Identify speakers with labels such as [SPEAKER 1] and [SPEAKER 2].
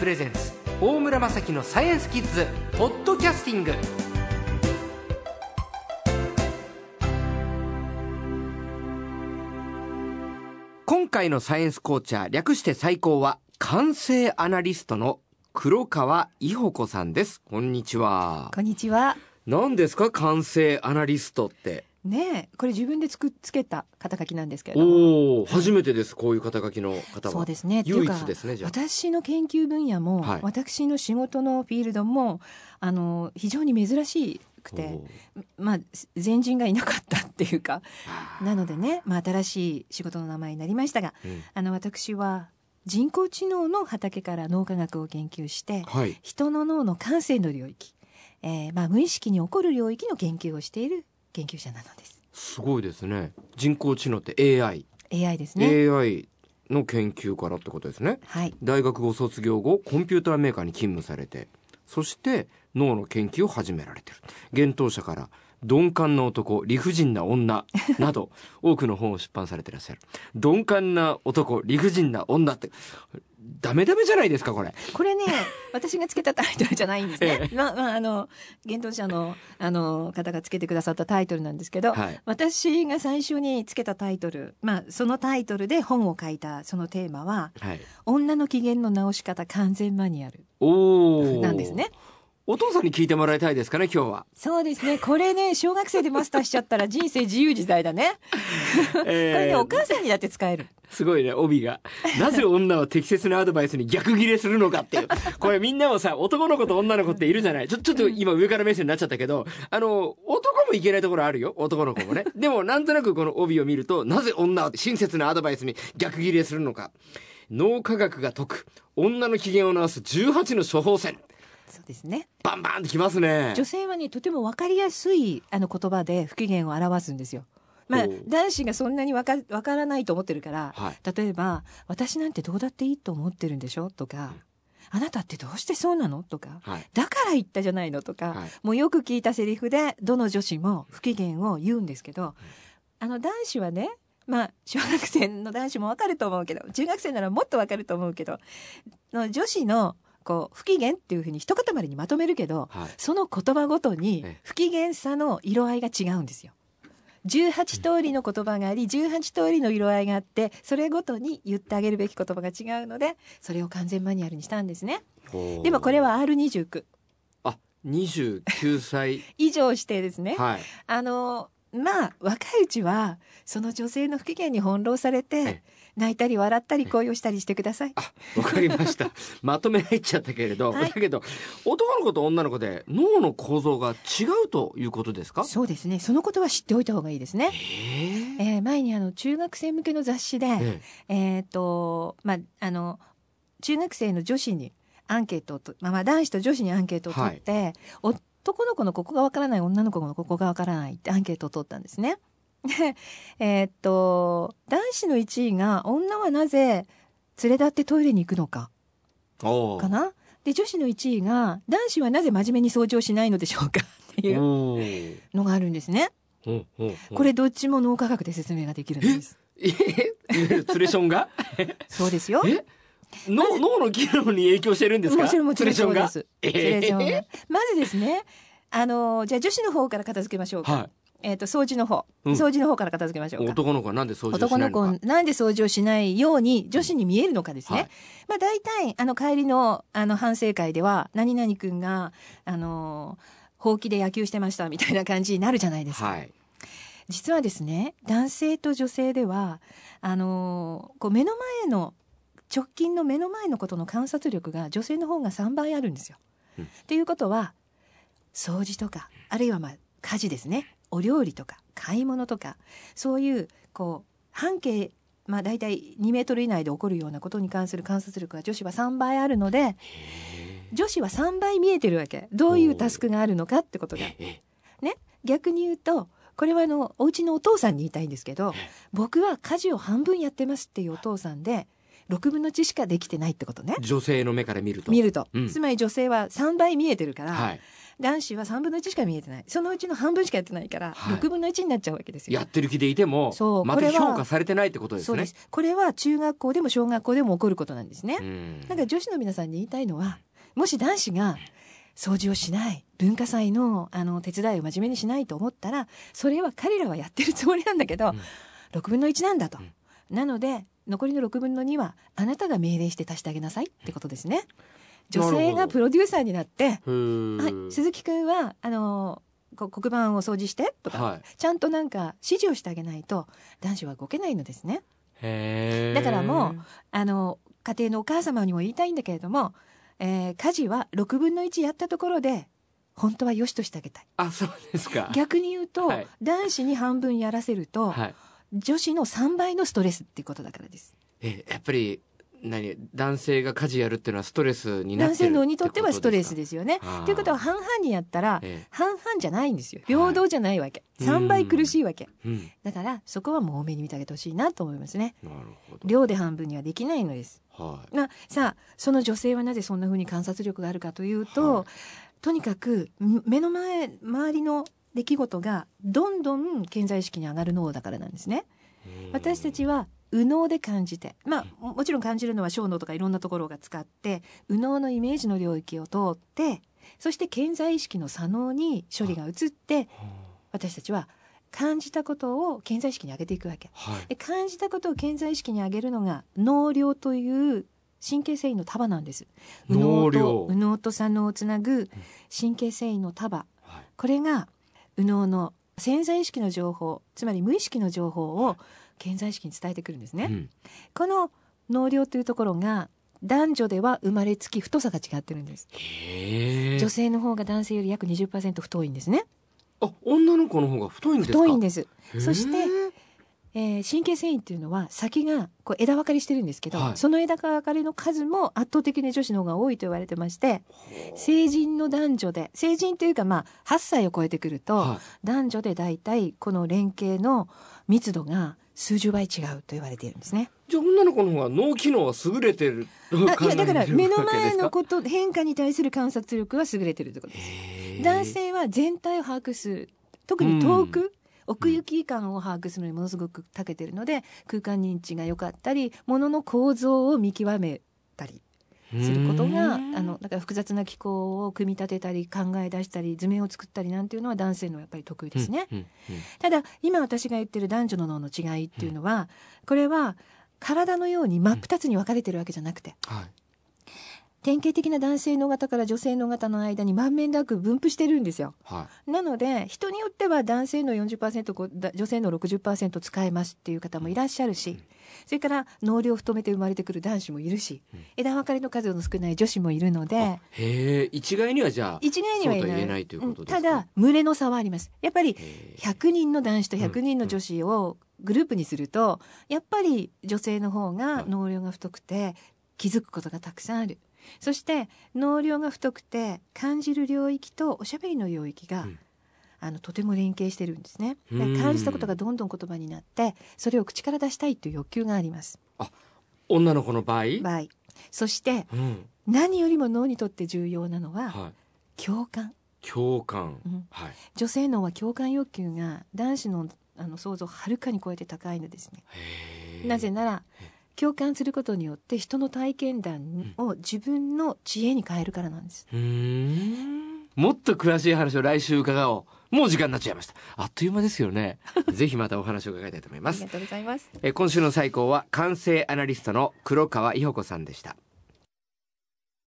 [SPEAKER 1] プレゼンツ大村雅樹のサイエンスキッズポッドキャスティング。今回のサイエンスコーチャー略して最高は完成アナリストの黒川伊保子さんです。こんにちは。
[SPEAKER 2] こんにちは。
[SPEAKER 1] 何ですか完成アナリストって？
[SPEAKER 2] ねえ、これ自分でつくつけた肩書きなんですけれども。
[SPEAKER 1] 初めてですこういう肩書きの方は。
[SPEAKER 2] そうですね。
[SPEAKER 1] 唯一ですねじゃあ。
[SPEAKER 2] 私の研究分野も、
[SPEAKER 1] はい。
[SPEAKER 2] 私の仕事のフィールドもあの非常に珍しくて、まあ前人がいなかったっていうか、なのでね、まあ新しい仕事の名前になりましたが、
[SPEAKER 1] うん。
[SPEAKER 2] あの私は人工知能の畑から脳科学を研究して、
[SPEAKER 1] はい。
[SPEAKER 2] 人の脳の感性の領域、えーまあ無意識に起こる領域の研究をしている研究者なのです。
[SPEAKER 1] すごいですね人工知能って AI、
[SPEAKER 2] AI ですね。
[SPEAKER 1] AI の研究からってことですね
[SPEAKER 2] はい。
[SPEAKER 1] 大学を卒業後コンピューターメーカーに勤務されてそして脳の研究を始められてる幻冬者から鈍感な男理不尽な女 など多くの本を出版されてらっしゃる。鈍感な男理不尽な女ってダメダメじゃないですかこれ。
[SPEAKER 2] これね、私がつけたタイトルじゃないんですね。
[SPEAKER 1] え
[SPEAKER 2] まあ、まあ、あの、幻冬者の、あの、方がつけてくださったタイトルなんですけど、
[SPEAKER 1] はい。
[SPEAKER 2] 私が最初につけたタイトル、まあ、そのタイトルで本を書いたそのテーマは、
[SPEAKER 1] はい。
[SPEAKER 2] 女の機嫌の直し方完全マニュアルなんですね。
[SPEAKER 1] お父さんに聞いてもらいたいですかね今日は、
[SPEAKER 2] そうですね。これね、小学生でマスターしちゃったら人生自由自在だね。これね、お母さんにだって使える。
[SPEAKER 1] すごいね、帯が。なぜ女は適切なアドバイスに逆ギレするのかっていう。これみんなもさ、男の子と女の子っているじゃないちょ、ちょっと今上から目線になっちゃったけど、あの、男もいけないところあるよ。男の子もね。でもなんとなくこの帯を見ると、なぜ女は親切なアドバイスに逆ギレするのか。脳科学が解く、女の機嫌を直す18の処方箋。
[SPEAKER 2] そうですね。
[SPEAKER 1] バンバンってきますね。
[SPEAKER 2] 女性はね、とてもわかりやすいあの言葉で不機嫌を表すんですよ。まあ男子がそんなにわかわからないと思ってるから、
[SPEAKER 1] はい。
[SPEAKER 2] 例えば、私なんてどうだっていいと思ってるんでしょ？とか、あなたってどうしてそうなの？とか、
[SPEAKER 1] はい。
[SPEAKER 2] だから言ったじゃないの？とか、
[SPEAKER 1] はい
[SPEAKER 2] もうよく聞いたセリフで、どの女子も不機嫌を言うんですけど、あの男子はね、まあ、小学生の男子もわかると思うけど、中学生ならもっとわかると思うけど、の女子の、こう、不機嫌っていうふうに一塊にまとめるけど、
[SPEAKER 1] はい。
[SPEAKER 2] その言葉ごとに
[SPEAKER 1] ええ
[SPEAKER 2] 不機嫌さの色合いが違うんですよ。18通りの言葉があり、18通りの色合いがあって、それごとに言ってあげるべき言葉が違うので、それを完全マニュアルにしたんですね。でもこれは R29
[SPEAKER 1] あ、29歳。
[SPEAKER 2] 以上してですね。
[SPEAKER 1] はい。
[SPEAKER 2] あの、まあ、若いうちは、その女性の不機嫌に翻弄され
[SPEAKER 1] え
[SPEAKER 2] て、泣いたり笑ったり恋をしたりしてください。
[SPEAKER 1] あ、わかりました。まとめ入っちゃったけれど、
[SPEAKER 2] はい
[SPEAKER 1] だけど、男の子と女の子で脳の構造が違うということですか？
[SPEAKER 2] そうですね。そのことは知っておいた方がいいですね。
[SPEAKER 1] ええ
[SPEAKER 2] えー前にあの、中学生向けの雑誌で、
[SPEAKER 1] え
[SPEAKER 2] えっ、と、まあ、あの、中学生の女子にアンケートをと、まあ、まあ男子と女子にアンケートを取って、男の子のここがわからない、女の子のここがわからないってアンケートを取ったんですね。で、えっ、と、男子の1位が、女はなぜ連れ立ってトイレに行くのか、かな？で、女子の1位が、男子はなぜ真面目に掃除をしないのでしょうか。っていうのがあるんですね。これどっちも脳科学で説明ができるんです。
[SPEAKER 1] え？いわゆるツレションが？
[SPEAKER 2] そうですよ。
[SPEAKER 1] え？脳脳の機能に影響してるんですか？
[SPEAKER 2] もちろんもちろんそうです。まずですね、あの、じゃあ女子の方から片付けましょうか。
[SPEAKER 1] は
[SPEAKER 2] えっ、と、掃除の方。
[SPEAKER 1] うん
[SPEAKER 2] 掃除の方から片付けましょ
[SPEAKER 1] い。
[SPEAKER 2] うか。
[SPEAKER 1] 男の子はなんで掃除
[SPEAKER 2] 男の
[SPEAKER 1] ないのか？
[SPEAKER 2] 子、なんで掃除をしないように女子に見えるのかですね。
[SPEAKER 1] はい
[SPEAKER 2] まあ大体、あの、帰りの、あの、反省会では、何々くんが、あの、ほうきで野球してましたみたいな感じになるじゃないですか。
[SPEAKER 1] はい。
[SPEAKER 2] 実はですね、男性と女性では、あの、こう目の前の、直近の目の前のことの観察力が女性の方が3倍あるんですよ。
[SPEAKER 1] うん
[SPEAKER 2] っていうことは、掃除とか、あるいはまあ、家事ですね。お料理とか、買い物とか、そういう、こう、半径、まあ大体2メートル以内で起こるようなことに関する観察力が女子は3倍あるので、女子は3倍見えてるわけ。どういうタスクがあるのかってことが。
[SPEAKER 1] え
[SPEAKER 2] ね。逆に言うと、これはあの、お家のお父さんに言いたいんですけど、僕は家事を半分やってますっていうお父さんで、6分の1しかできてないってことね。
[SPEAKER 1] 女性の目から見ると。
[SPEAKER 2] 見ると、
[SPEAKER 1] うん。
[SPEAKER 2] つまり女性は3倍見えてるから、
[SPEAKER 1] はい。
[SPEAKER 2] 男子は3分の1しか見えてない。そのうちの半分しかやってないから、
[SPEAKER 1] はい。
[SPEAKER 2] 6分の1になっちゃうわけですよ。
[SPEAKER 1] やってる気でいてもまた
[SPEAKER 2] そうこれは
[SPEAKER 1] 評価されてないってことですね。
[SPEAKER 2] これは中学校でも小学校でも起こることなんですね、
[SPEAKER 1] うん。
[SPEAKER 2] だから女子の皆さんに言いたいのはもし男子が掃除をしない文化祭のあの手伝いを真面目にしないと思ったらそれは彼らはやってるつもりなんだけど、6分の1なんだと、なので残りの6分の2はあなたが命令して足してあげなさいってことですね。女性がプロデューサーになってはい、鈴木くんはあのこ黒板を掃除してとか、
[SPEAKER 1] はい。
[SPEAKER 2] ちゃんとなんか指示をしてあげないと男子は動けないのですね。だからもうあの家庭のお母様にも言いたいんだけれども、えー家事は6分の1やったところで本当は良しとしてあげたい。
[SPEAKER 1] あそうですか。
[SPEAKER 2] 逆に言うと、
[SPEAKER 1] はい。
[SPEAKER 2] 男子に半分やらせると、
[SPEAKER 1] はい
[SPEAKER 2] 女子の3倍のストレスっていうことだからです。
[SPEAKER 1] えやっぱり何男性が家事やるっていうのはストレスになってる
[SPEAKER 2] 男性のにとってはストレス
[SPEAKER 1] す
[SPEAKER 2] ですよね。ということは半々にやったら、
[SPEAKER 1] え
[SPEAKER 2] 半々じゃないんですよ。平等じゃないわけ。
[SPEAKER 1] はい
[SPEAKER 2] 3倍苦しいわけ。
[SPEAKER 1] えうん
[SPEAKER 2] だからそこはもう多めに見てあげてほしいなと思いますね。
[SPEAKER 1] なるほど
[SPEAKER 2] 量で半分にはできないのです。
[SPEAKER 1] はい
[SPEAKER 2] まあ、さあその女性はなぜそんな風に観察力があるかというと、
[SPEAKER 1] はい
[SPEAKER 2] とにかくん目の前周りの出来事がどんどん健在意識に上がる脳だからなんですね。私たちは右脳で感じてまあももちろん感じるのは小脳とかいろんなところが使って右脳のイメージの領域を通ってそして健在意識の左脳に処理が移って私たちは感じたことを健在意識に上げていくわけ。
[SPEAKER 1] はい
[SPEAKER 2] で感じたことを健在意識に上げるのが脳梁という神経繊維の束なんです。右脳
[SPEAKER 1] 脳梁
[SPEAKER 2] と右脳と左脳をつなぐ神経繊維の束。
[SPEAKER 1] はい
[SPEAKER 2] これが右脳の潜在意識の情報、つまり無意識の情報を健在意識に伝えてくるんですね。
[SPEAKER 1] うん
[SPEAKER 2] この脳梁というところが男女では生まれつき太さが違ってるんです。女性の方が男性より約20%太いんですね。
[SPEAKER 1] あ女の子の方が太いんですか？
[SPEAKER 2] 太いんです。
[SPEAKER 1] す
[SPEAKER 2] そしてえー神経繊維っていうのは先がこう枝分かれしてるんですけど、
[SPEAKER 1] はい。
[SPEAKER 2] その枝分かれの数も圧倒的に女子の方が多いと言われてまして成人の男女で成人というかまあ8歳を超えてくると、
[SPEAKER 1] は
[SPEAKER 2] 男女で大体この連携の密度が数十倍違うと言われているんですね。
[SPEAKER 1] いじゃあ女の子の方が脳機能は優れてる
[SPEAKER 2] いやだから目の前のこと変化に対する観察力は優れてるということです。男性は全体を把握する。特に遠く、奥行き感を把握するのにものすごく長けてるので空間認知が良かったり物の構造を見極めたりすることがあ
[SPEAKER 1] うん
[SPEAKER 2] のだから複雑な機構を組み立てたり考え出したり図面を作ったりなんていうのは男性のやっぱり得意ですね。
[SPEAKER 1] うんうん
[SPEAKER 2] ただ今私が言ってる男女の脳の違いっていうのはこれは体のように真っ二つに分かれてるわけじゃなくて
[SPEAKER 1] はい
[SPEAKER 2] 典型的な男性の型から女性の型の間に満面なく分布してるんですよ。
[SPEAKER 1] は
[SPEAKER 2] なので人によっては男性の40%こうだ女性の60%使えますっていう方もいらっしゃるしそれから脳量を太めて生まれてくる男子もいるし
[SPEAKER 1] うん。
[SPEAKER 2] 枝分かれの数の少ない女子もいるので
[SPEAKER 1] へえ一概にはじゃあ
[SPEAKER 2] 一概には
[SPEAKER 1] 言えない。ということですか？
[SPEAKER 2] うんただ群れの差はあります。やっぱり
[SPEAKER 1] へー
[SPEAKER 2] 100人の男子と100人の女子をグループにするとやっぱり女性の方が脳量が太くて気づくことがたくさんあるそして脳量が太くて感じる領域とおしゃべりの領域が、
[SPEAKER 1] うん。
[SPEAKER 2] あのとても連携してるんですね。感じたことがどんどん言葉になってそれを口から出したいという欲求があります。
[SPEAKER 1] 女の子の場合？
[SPEAKER 2] 場合。そして
[SPEAKER 1] うん。
[SPEAKER 2] 何よりも脳にとって重要なのは
[SPEAKER 1] はい。
[SPEAKER 2] 共感、
[SPEAKER 1] 共感。
[SPEAKER 2] うん。
[SPEAKER 1] はい。
[SPEAKER 2] 女性脳は共感欲求が男子のあの想像をはるかに超えて高いのですね。なぜなら共感することによって人の体験談を自分の知恵に変えるからなんです。
[SPEAKER 1] もっと詳しい話を来週伺おう。もう時間になっちゃいました。あっという間ですよね。ぜひまたお話を伺いたいと思います。
[SPEAKER 2] ありがとうございます。
[SPEAKER 1] えー今週の最高は感性アナリストの黒川伊保子さんでした